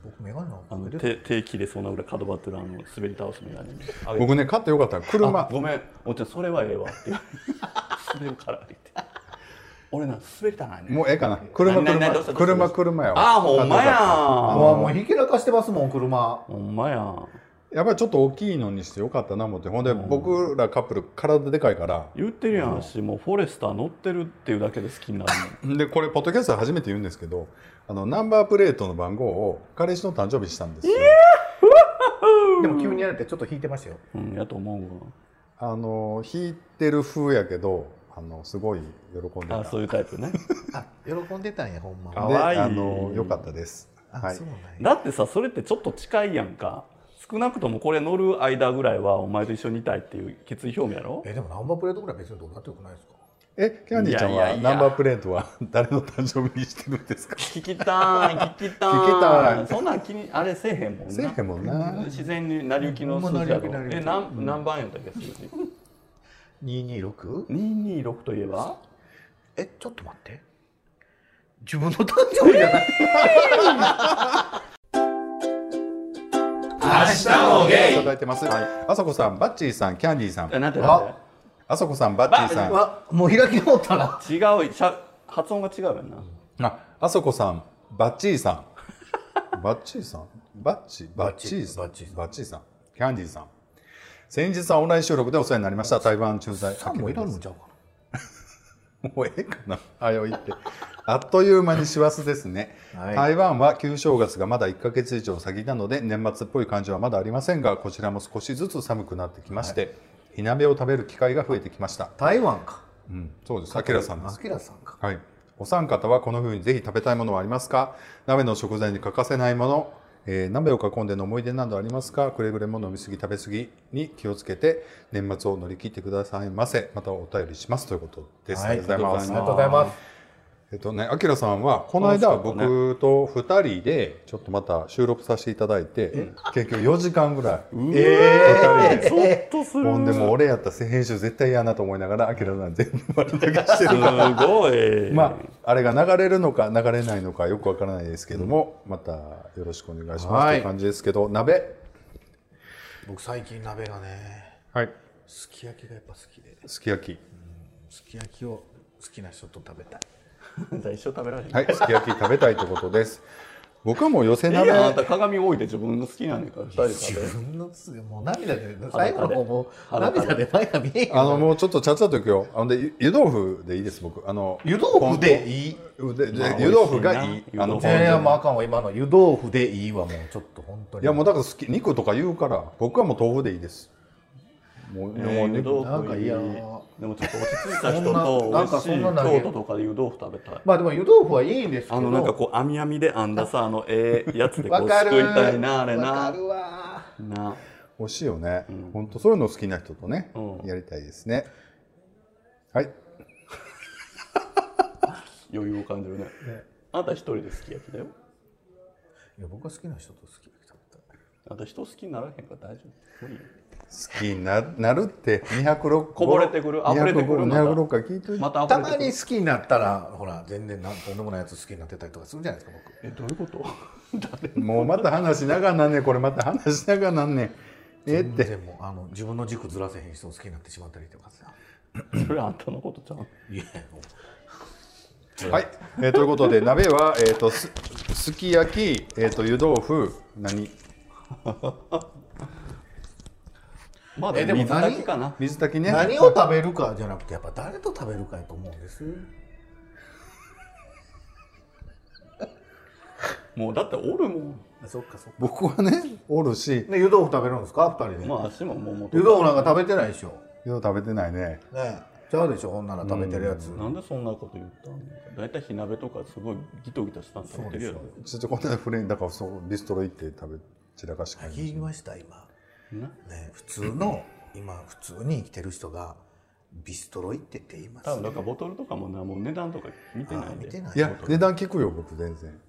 [SPEAKER 3] 僕メガネなん
[SPEAKER 2] あの
[SPEAKER 3] か
[SPEAKER 2] 手手切れそうなぐらい角張ってるあの滑り倒す眼鏡
[SPEAKER 1] 僕ね買ってよかった車。
[SPEAKER 2] あごめん。おっちゃんそれはええわって。滑るからって言って。俺な滑りたないね。
[SPEAKER 1] もうええかな。車車車車やわ。
[SPEAKER 2] ああほんまや
[SPEAKER 3] もうもうひけらかしてますもん車。
[SPEAKER 2] ほんまや
[SPEAKER 1] やっぱりちょっと大きいのにしてよかったな思って。ほんで僕らカップル体でかいから。
[SPEAKER 2] 言ってるやん。しもうフォレスター乗ってるっていうだけで好きになる
[SPEAKER 1] でこれポッドキャストで初めて言うんですけどあのナンバープレートの番号を彼氏の誕生日したんですよ。
[SPEAKER 3] でも急にやれてちょっと引いてましたよ。
[SPEAKER 2] のうんやと思う
[SPEAKER 1] あの弾いてる風やけどあのすごい喜んでた。
[SPEAKER 2] わあそういうタイプね。
[SPEAKER 3] あ喜んでたんやほんま
[SPEAKER 2] かわい。い
[SPEAKER 1] あのよかったです。
[SPEAKER 3] あ、
[SPEAKER 1] はい。
[SPEAKER 2] だってさそれってちょっと近いやんか少なくともこれ乗る間ぐらいはお前と一緒にいたいっていう決意表明やろ？
[SPEAKER 3] えでもナンバープレートぐらい別にどうなってよくないですか？
[SPEAKER 1] えキャンディーちゃんは？ナンバープレートは誰の誕生日にしてるんですか？
[SPEAKER 2] 聞きたい聞きたい。
[SPEAKER 1] 聞きたい。
[SPEAKER 2] そんなん気にあれせえへんもんな。
[SPEAKER 1] せえへんもんな。
[SPEAKER 2] 自然に成り行きの数字やろ。え何何番やったっけ数字
[SPEAKER 3] ？226?
[SPEAKER 2] 226といえば？
[SPEAKER 3] えちょっと待って。自分の誕生日じゃない
[SPEAKER 1] いただいてます、あさこさんバッチーさんキャンディーさん。
[SPEAKER 2] えなんてなんて
[SPEAKER 1] あさこさんバッチーさん。
[SPEAKER 3] わもう開き直ったな。
[SPEAKER 2] 違うしゃ発音が違うよな。
[SPEAKER 1] ああそこさんバッチーさん。バッチーさん？バッチバッチーさん？
[SPEAKER 3] バッチーさん。
[SPEAKER 1] キャンディーさん。先日はオンライン収録でお世話になりました。台湾駐在
[SPEAKER 3] さんもいらんのちゃうか
[SPEAKER 1] もうええかな。あよいってあっという間に師走ですね、
[SPEAKER 3] はい。
[SPEAKER 1] 台湾は旧正月がまだ1ヶ月以上先なので年末っぽい感じはまだありませんがこちらも少しずつ寒くなってきまして、火鍋を食べる機会が増えてきました、
[SPEAKER 3] 台湾か。
[SPEAKER 1] うん、そうです。あきらさんです。
[SPEAKER 3] あきらさんか。
[SPEAKER 1] はい。お三方はこの冬にぜひ食べたいものはありますか？鍋の食材に欠かせないもの、えー鍋を囲んでの思い出などありますか？くれぐれも飲みすぎ食べ過ぎに気をつけて年末を乗り切ってくださいませ。またお便りします。ということです、
[SPEAKER 3] はい。
[SPEAKER 1] ありがとうございます。
[SPEAKER 3] ありがとうございます
[SPEAKER 1] えっとね、あきらさんはこの間僕と2人でちょっとまた収録させていただいて結局4時間ぐらい。
[SPEAKER 3] え
[SPEAKER 1] 二人で。
[SPEAKER 2] とする。
[SPEAKER 1] ほんでもう俺やったら編集絶対嫌なと思いながらあきらさん全部丸投げして
[SPEAKER 2] す
[SPEAKER 1] るから。
[SPEAKER 2] ごい。
[SPEAKER 1] まああれが流れるのか流れないのかよくわからないですけども、またよろしくお願いしますとい。う感じですけど鍋。
[SPEAKER 3] 僕最近鍋がね
[SPEAKER 1] はい。
[SPEAKER 3] すき焼きがやっぱ好きで。す
[SPEAKER 1] き焼き。
[SPEAKER 3] き焼きを好きな人と食べたい
[SPEAKER 2] 一生食べられへん。
[SPEAKER 1] はいすき焼き食べたいということです。僕はもう寄せ
[SPEAKER 2] ええ
[SPEAKER 1] 鍋
[SPEAKER 2] あんた鏡置いて自分の好きなねんから二人で食べる。
[SPEAKER 3] 分のつもう涙で最後の涙で前が見えへん。
[SPEAKER 1] あのもうちょっとちゃっちゃといくよ。あのでゆ湯豆腐でいいです僕。あの
[SPEAKER 3] 湯豆腐でいい？
[SPEAKER 1] 湯豆腐がいいあの
[SPEAKER 2] 湯豆腐。
[SPEAKER 3] いやいやもうあかんわ。今の湯豆腐でいいわもうちょっと本当に。
[SPEAKER 1] いやもうだから好き肉とか言うから僕はもう豆腐でいいですもう,、
[SPEAKER 2] え
[SPEAKER 1] もう肉
[SPEAKER 2] ー湯豆腐
[SPEAKER 3] なんかいや
[SPEAKER 2] でもちょっと落ち着いた人と美味しい
[SPEAKER 3] なんかそんな投げ
[SPEAKER 2] 京都とかで湯豆腐食べたい
[SPEAKER 3] まあでも湯豆腐はいいんですけど。
[SPEAKER 2] あのなんかこう網網で編んださあのええやつでこうすくいたいなあれ
[SPEAKER 3] わ
[SPEAKER 2] な
[SPEAKER 3] かるわ。
[SPEAKER 2] な。
[SPEAKER 1] 美味しいよね、本当そういうの好きな人とね、
[SPEAKER 2] うん。
[SPEAKER 1] やりたいですね。はい。
[SPEAKER 2] 余裕を感じるね。あんた一人ですき焼きだよ。
[SPEAKER 3] いや僕は好きな人と好き焼き食べた。い
[SPEAKER 2] あんた人好きにならへんから大丈夫。無理よ
[SPEAKER 1] 好きにななるって206
[SPEAKER 2] こぼれてくる？溢れてくる？また
[SPEAKER 1] ？206回聞いといて、
[SPEAKER 2] また
[SPEAKER 3] たまに好きになったらほら全然なんとんでもないやつ好きになってたりとかするじゃないですか僕。
[SPEAKER 2] えどういうこと？誰
[SPEAKER 1] もうまた話しながらなんねんこれまた話しながらなんねんえって。
[SPEAKER 3] 全然もうあの自分の軸ずらせへん人を好きになってしまったりとかさ。
[SPEAKER 2] それあんたのことちゃう？
[SPEAKER 3] いやもう。
[SPEAKER 1] はい、えーということで鍋は、えー、とすすき焼き、えー、と湯豆腐何？
[SPEAKER 2] まだ
[SPEAKER 3] えでも
[SPEAKER 2] 水炊きかな。
[SPEAKER 1] 水炊きね。
[SPEAKER 3] 何を食べるかじゃなくてやっぱ誰と食べるかやと思うんです？
[SPEAKER 2] もうだっておるもん。
[SPEAKER 3] そっかそっか。
[SPEAKER 1] 僕はねおるし。
[SPEAKER 3] で湯豆腐食べるんですか？二人で、
[SPEAKER 2] まあ足ももう元
[SPEAKER 3] 湯豆腐なんか食べてないでしょ？
[SPEAKER 1] 湯豆腐食べてないね。
[SPEAKER 3] ね。ちゃうでしょ？ほんなら食べてるやつ、
[SPEAKER 2] なんでそんなこと言ったん大体火鍋とかすごいギトギトしたの食べてるやろ。
[SPEAKER 1] ちょっとこの間フレンだからそうビストロ行って食べ散らかして帰りまし
[SPEAKER 3] 聞きました今。
[SPEAKER 2] な
[SPEAKER 3] ね。普通の今普通に生きてる人がビストロ行ってって言います
[SPEAKER 2] 多分だからボトルとかもなもう値段とか見てないで。
[SPEAKER 3] あ見てない。
[SPEAKER 1] や値段聞くよ僕全然。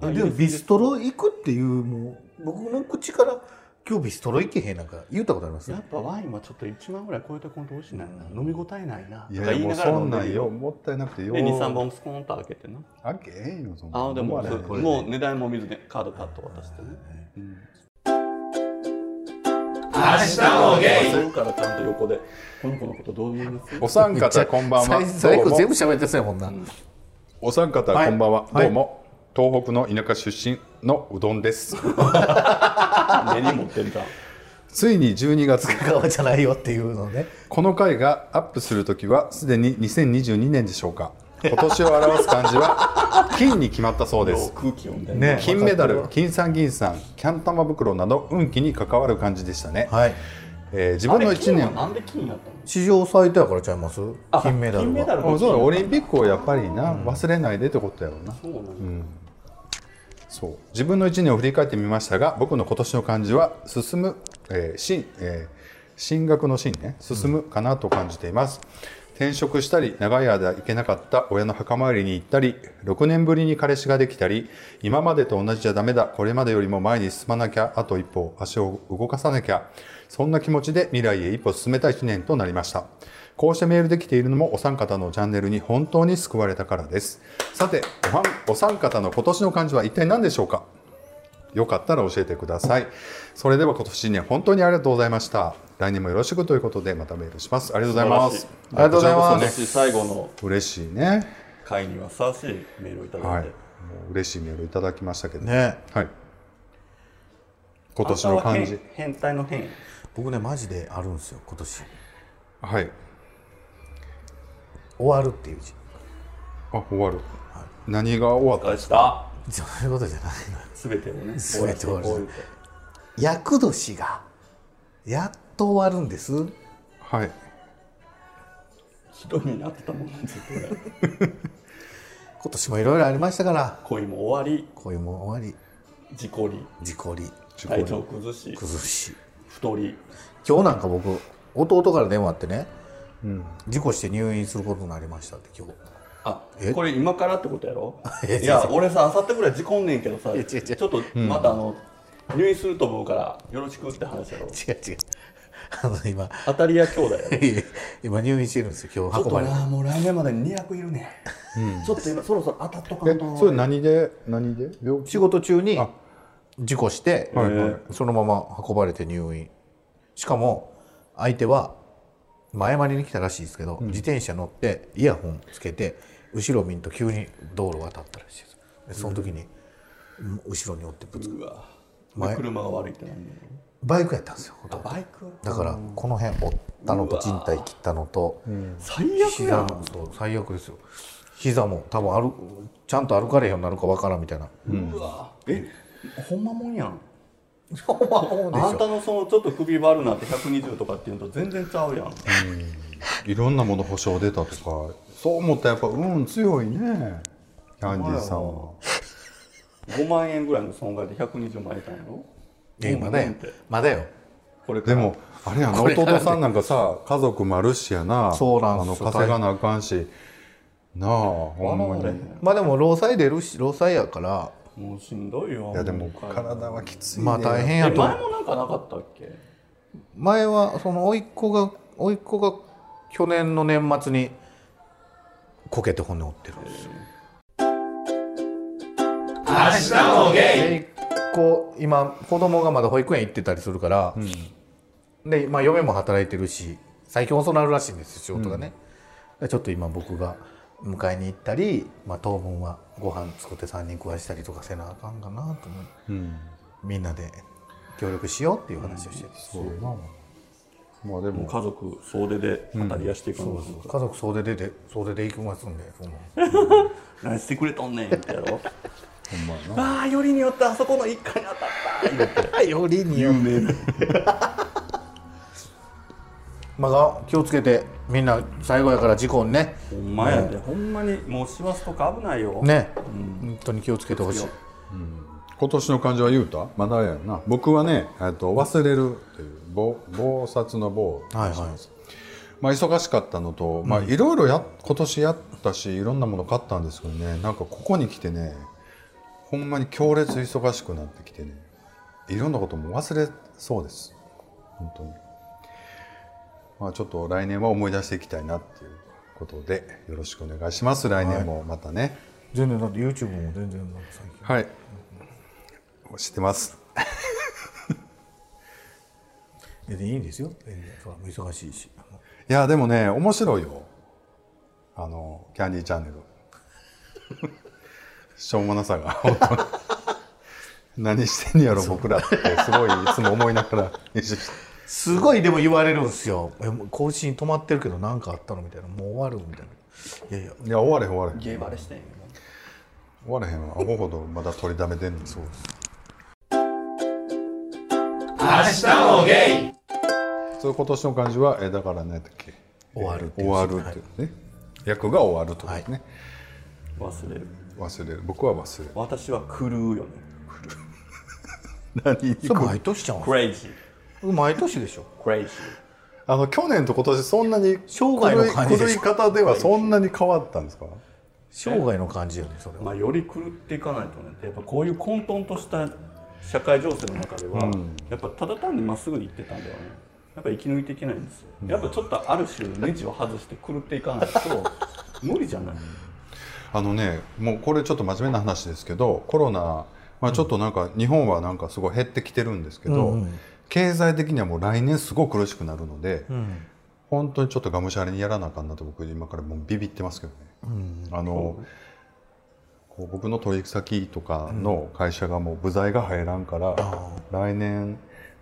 [SPEAKER 3] あでもビストロ行くっていうもう僕の口から今日ビストロ行けへんなんか言ったことあります？
[SPEAKER 2] やっぱワインはちょっと1万ぐらい超えてこんと美味しいないな。飲み応えないな。いと
[SPEAKER 1] や
[SPEAKER 2] がら
[SPEAKER 1] そんなん
[SPEAKER 2] 飲んでるよ。
[SPEAKER 1] よもったいなくてよ
[SPEAKER 2] で23本スコーンと開けてな。
[SPEAKER 1] あけへんよそんな
[SPEAKER 2] あでももう値段も水でカードパッと渡してね。明日もゲイ。そうからちゃんと横でこの子のことどう思います？
[SPEAKER 1] お三方こんばんは。
[SPEAKER 3] 最最後
[SPEAKER 1] どうも。
[SPEAKER 3] 全部喋ってそうやもんな、
[SPEAKER 1] お三方
[SPEAKER 3] はい。
[SPEAKER 1] こんばんは、
[SPEAKER 3] はい。
[SPEAKER 1] どうも。東北の田舎出身のうどんです。
[SPEAKER 2] 根に持ってん
[SPEAKER 1] ついに12月。
[SPEAKER 3] 側じゃないよっていうのね。
[SPEAKER 1] この回がアップするときはすでに2022年でしょうか今年を表す漢字は金に決まったそうです。
[SPEAKER 2] 空気読んでん
[SPEAKER 3] ね。
[SPEAKER 1] 金メダル金さん銀さんキャン玉袋など運気に関わる漢字でしたね、
[SPEAKER 3] はい。
[SPEAKER 1] えー自分の1年。
[SPEAKER 2] なんで金やったの？
[SPEAKER 3] 史上最多やからちゃいます？
[SPEAKER 2] あ
[SPEAKER 3] 金メダルは。
[SPEAKER 1] そうだオリンピックをやっぱりな、忘れないでってことやろうな。
[SPEAKER 2] そうなの
[SPEAKER 1] そう。自分の1年を振り返ってみましたが僕の今年の漢字は進む、えー進えー進学の進ね。進むかなと感じています、転職したり長い間行けなかった親の墓参りに行ったり6年ぶりに彼氏ができたり今までと同じじゃダメだこれまでよりも前に進まなきゃあと一歩足を動かさなきゃそんな気持ちで未来へ一歩進めた1年となりました。こうしてメールできているのもお三方のチャンネルに本当に救われたからです。さておお三方の今年の漢字は一体何でしょうか？よかったら教えてください。それでは今年1年本当にありがとうございました。来年もよろしくということでまたメールします。ありがとうございます。
[SPEAKER 2] 素
[SPEAKER 3] ありがとうございます。
[SPEAKER 1] ね
[SPEAKER 2] 私最後の
[SPEAKER 1] 嬉しいね。
[SPEAKER 2] 回にはふさわしいメールをいただいて、
[SPEAKER 1] はい。もう嬉しいメールいただきましたけど、
[SPEAKER 3] ね。
[SPEAKER 1] はい。今年の漢字
[SPEAKER 2] 変変態の変。
[SPEAKER 3] 僕ねマジであるんですよ今年。
[SPEAKER 1] はい。
[SPEAKER 3] 終わるっていう字。
[SPEAKER 1] あ終わる、何が終わった
[SPEAKER 2] 返した
[SPEAKER 3] そういうことじゃないの。よ
[SPEAKER 2] 全てをね。
[SPEAKER 3] 全て終わる
[SPEAKER 2] こういうと
[SPEAKER 3] 厄年がやっと終わるんです。
[SPEAKER 1] はい。
[SPEAKER 2] ひどいになってたもんずっとね
[SPEAKER 3] 今年もいろいろありましたから。
[SPEAKER 2] 恋も終わり。
[SPEAKER 3] 恋も終わり。
[SPEAKER 2] 事故り。
[SPEAKER 3] 事故り。
[SPEAKER 2] 体調崩し。
[SPEAKER 3] 崩し。
[SPEAKER 2] 太り。
[SPEAKER 3] 今日なんか僕弟から電話あってね、事故して入院することになりましたって今日
[SPEAKER 2] あ
[SPEAKER 3] え？
[SPEAKER 2] これ今からってことやろ？
[SPEAKER 3] え
[SPEAKER 2] いや俺さあさってぐらい事故んねんけどさちょっとまたあの、入院すると思うからよろしくって話やろ？
[SPEAKER 3] 違う違う。あの今。
[SPEAKER 2] 当たり屋兄弟やろ？
[SPEAKER 3] 今入院してるんですよ今日運ばれて
[SPEAKER 2] もう来年までに200いるね、ちょっと今そろそろ当たっとか
[SPEAKER 1] え
[SPEAKER 2] んと。
[SPEAKER 1] それ何で？何で？
[SPEAKER 3] 仕事中に
[SPEAKER 1] あ。
[SPEAKER 3] 事故して、
[SPEAKER 1] はいはい。
[SPEAKER 3] そのまま運ばれて入院。しかも相手は前まりに来たらしいですけど、自転車乗ってイヤホンつけて後ろ見んと急に道路渡ったらしいです。でその時に、うん後ろに追ってぶつか
[SPEAKER 2] うわ。
[SPEAKER 3] 前。
[SPEAKER 2] 車が悪いって何
[SPEAKER 3] バイクやったんですよ
[SPEAKER 2] バイク？
[SPEAKER 3] だからこの辺折ったのと人体切ったのと。
[SPEAKER 2] 最悪や
[SPEAKER 3] 膝
[SPEAKER 2] ん。
[SPEAKER 3] もそう最悪ですよ。膝も多分歩ちゃんと歩かれへんようになるかわからんみたいな、
[SPEAKER 2] うわ。えほんまもんやん。
[SPEAKER 3] ほんまもんでしょ。
[SPEAKER 2] あんたのそのちょっと首悪なって120とかっていうのと全然ちゃうやん。
[SPEAKER 1] いろんなもの保証出たとかそう思ったらやっぱうん強いねキャンディーさんは。
[SPEAKER 2] 5万円ぐらいの損害で120万円たんやろ？
[SPEAKER 3] えまだよ。まだよ。
[SPEAKER 2] これから。
[SPEAKER 1] でもあれやな弟さんなんかさ家族丸しやな。
[SPEAKER 3] そうなん
[SPEAKER 1] あの稼がなあかんし。なあほんまに。
[SPEAKER 3] まあでも労災出るし労災やから。
[SPEAKER 2] もうしんどいよ
[SPEAKER 1] いやでも体はきついね。
[SPEAKER 3] まあ大変
[SPEAKER 2] え
[SPEAKER 3] やと
[SPEAKER 2] 前もなんかなかったっけ？
[SPEAKER 3] 前はその甥っ子が甥っ子が去年の年末にこけて骨折ってるんですよ。姪っ子今子供がまだ保育園行ってたりするから、で、まあ、嫁も働いてるし最近遅なるらしいんですよ仕事がね、でちょっと今僕が迎えに行ったり、まあ、当分はご飯作って3人食わしたりとかせなあかんかなと思って。
[SPEAKER 1] うん。
[SPEAKER 3] みんなで協力しようっていう話をしてる、
[SPEAKER 1] そう。やなまあでも。
[SPEAKER 2] 家族総出で当たり屋していくの
[SPEAKER 3] 家族総出でで総出で行きますんで
[SPEAKER 2] 何してくれとんねんってやろ。
[SPEAKER 1] ほんまやな。
[SPEAKER 2] ああよりによってあそこの一家に当たった。
[SPEAKER 3] よりによって。まあ気をつけてみんな最後やから事故にね。
[SPEAKER 2] ほんまやで、ほんまにもう師走とか危ないよ。
[SPEAKER 3] ね、本当に気をつけてほしい
[SPEAKER 1] 今年の漢字は言うた？まだやんな。僕はねえっと忘れるっていうぼ暴殺の棒
[SPEAKER 3] はいはい。
[SPEAKER 1] まあ忙しかったのと、まあいろいろや今年やったしいろんなもの買ったんですけどねなんかここに来てねほんまに強烈忙しくなってきてねいろんなことも忘れそうです。本当に。まあちょっと来年は思い出していきたいなっていうことでよろしくお願いします。来年もまたね。
[SPEAKER 3] 全然だって YouTube も全然なんか最近。
[SPEAKER 1] はい、知ってます。
[SPEAKER 3] 全然いいんですよ。忙しいし。
[SPEAKER 1] いやでもね面白いよ。あのキャンディーチャンネル。しょうもなさが。本当に何してんやろ僕らって。すごいいつも思いながら。練習して
[SPEAKER 3] すごいでも言われるんですよ「えもう更新止まってるけど何かあったの?」みたいな「もう終わる?」みたいな「いやいや。
[SPEAKER 1] いや終われへん終われ。へん
[SPEAKER 2] ゲーバレして
[SPEAKER 1] 終われへんわ。アホほどまだ取りだめてんのそうですそう今年の漢字はえだから何やったっけ？
[SPEAKER 3] 終わる
[SPEAKER 1] 終わるっていうね、役が終わるとですね、
[SPEAKER 2] 忘れる。
[SPEAKER 1] 忘れる。僕は忘れる。
[SPEAKER 2] 私は狂うよね。
[SPEAKER 1] 何？
[SPEAKER 3] それ毎年ちゃうん。
[SPEAKER 2] クレイジー
[SPEAKER 3] 毎年でしょ。
[SPEAKER 2] クレイジー
[SPEAKER 1] あの去年と今年そんなに
[SPEAKER 3] 生涯の感じ
[SPEAKER 1] 狂い方ではそんなに変わったんですか？
[SPEAKER 3] 生涯の感じよねそれは。
[SPEAKER 2] まあ、より狂っていかないとね。やっぱこういう混沌とした社会情勢の中では、やっぱただ単にまっすぐに行ってたんではねやっぱ生き抜いていけないんですよ、やっぱちょっとある種ネジを外して狂っていかないと 無理じゃない。
[SPEAKER 1] あのねもうこれちょっと真面目な話ですけどコロナ、まあ、ちょっとなんか日本はなんかすごい減ってきてるんですけど、
[SPEAKER 3] うん。うん
[SPEAKER 1] 経済的にはもう来年すごい苦しくなるので、
[SPEAKER 3] うん。
[SPEAKER 1] 本当にちょっとがむしゃらにやらなあかんなと僕今からもうビビってますけどね。あのこう僕の取引先とかの会社がもう部材が入らんから、来年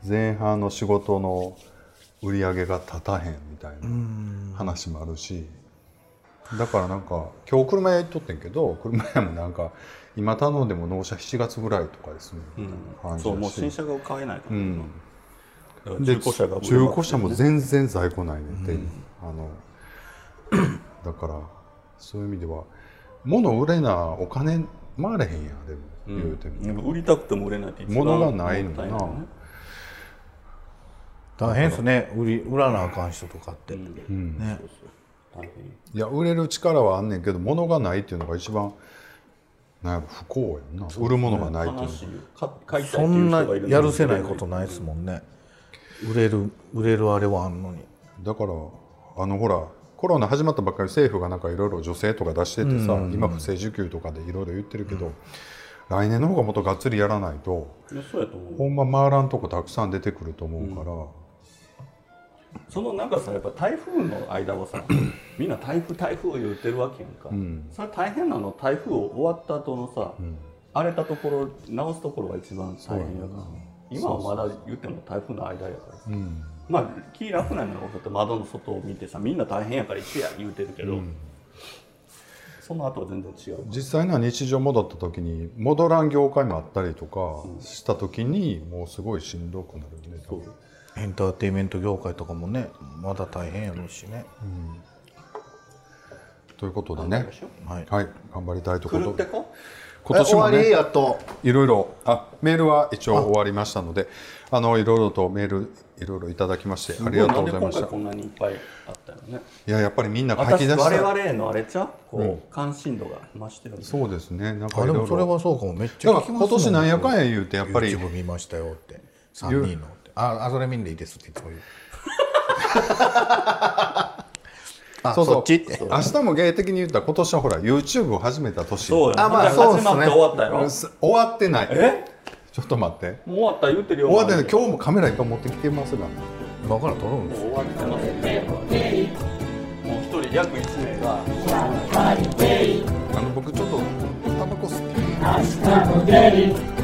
[SPEAKER 1] 前半の仕事の売り上げが立たへんみたいな話もあるしだからなんか今日車屋行っとってんけど車屋もなんか今頼んでも納車7月ぐらいとかですね、みたいな感じ
[SPEAKER 2] そうもう新車が買えないから、
[SPEAKER 1] うん。
[SPEAKER 2] 中古車が
[SPEAKER 1] 中古車も全然在庫ないねんて、あのだからそういう意味では物売れなお金回れへんやんでも、言うても
[SPEAKER 2] 売りたくても売れないって
[SPEAKER 1] 物がないのにな。
[SPEAKER 3] 大変ですね。売り売らなあかん人とかって、
[SPEAKER 1] うん。
[SPEAKER 3] ね。
[SPEAKER 2] 大変
[SPEAKER 1] いや売れる力はあんねんけど物がないっていうのが一番なん不幸やんな。売るものがないっていう
[SPEAKER 3] そ
[SPEAKER 2] ん
[SPEAKER 3] なやるせないことないですもんね。売れる売れるあれはあんのに。
[SPEAKER 1] だからあのほらコロナ始まったばっかり政府がなんかいろいろ女性とか出しててさ、今不正受給とかでいろいろ言ってるけど、来年の方がもっとがっつりやらないとほんま回らんとこたくさん出てくると思うから、
[SPEAKER 2] そのなんかさやっぱ台風の間はさ みんな台風台風言ってるわけやんか、それ大変なの台風終わった後のさ、荒れたところ直すところが一番大変やから。今はまだ言っても台風の間やからさ、まあ気楽なのよだって窓の外を見てさみんな大変やから一緒や言うてるけど、その後は全然違う。
[SPEAKER 1] 実際な日常戻った時に戻らん業界もあったりとかした時にもうすごいしんどくなるよね。多分
[SPEAKER 3] エンターテインメント業界とかもねまだ大変やろうしね、
[SPEAKER 1] ということでね
[SPEAKER 3] はい
[SPEAKER 1] はい頑張りたいところ。
[SPEAKER 2] 狂ってこ
[SPEAKER 1] 今年も
[SPEAKER 3] え終わり
[SPEAKER 1] ね
[SPEAKER 3] やっと。
[SPEAKER 1] いろいろあメールは一応終わりましたのであのいろいろとメールいろいろいただきましてありがとうございました。
[SPEAKER 2] なんで今回こんなにいっぱいあったよね。
[SPEAKER 1] いややっぱりみんな書き出
[SPEAKER 2] 私
[SPEAKER 1] した
[SPEAKER 2] 我々へのあれちゃう？こう、関心度が増してるんです
[SPEAKER 1] そうですね。なんか
[SPEAKER 3] あでもそれはそうかも。めっちゃ
[SPEAKER 1] だから今年なんやかんや言うてやっぱり。
[SPEAKER 3] YouTube 見ましたよって。3人のって。ああそれ見んでいいですっていつも言う。あ
[SPEAKER 1] そうそう。
[SPEAKER 3] そっち？って
[SPEAKER 1] 明日も芸的に言ったら今年はほら YouTube を始めた年。
[SPEAKER 2] そうよ。
[SPEAKER 3] あまあ
[SPEAKER 2] だから始まって終わったやろ
[SPEAKER 1] す終わってない。
[SPEAKER 2] え？
[SPEAKER 1] ちょっと待って。
[SPEAKER 2] もう終わった言ってるよ
[SPEAKER 1] 終わってない
[SPEAKER 2] 日
[SPEAKER 1] 今日もカメラいっぱい持ってきてますが。
[SPEAKER 3] 今から撮るんです
[SPEAKER 2] 終わってますねもう一人約1名が。
[SPEAKER 1] あの僕ちょっとタバコ吸って。
[SPEAKER 5] 明日も出る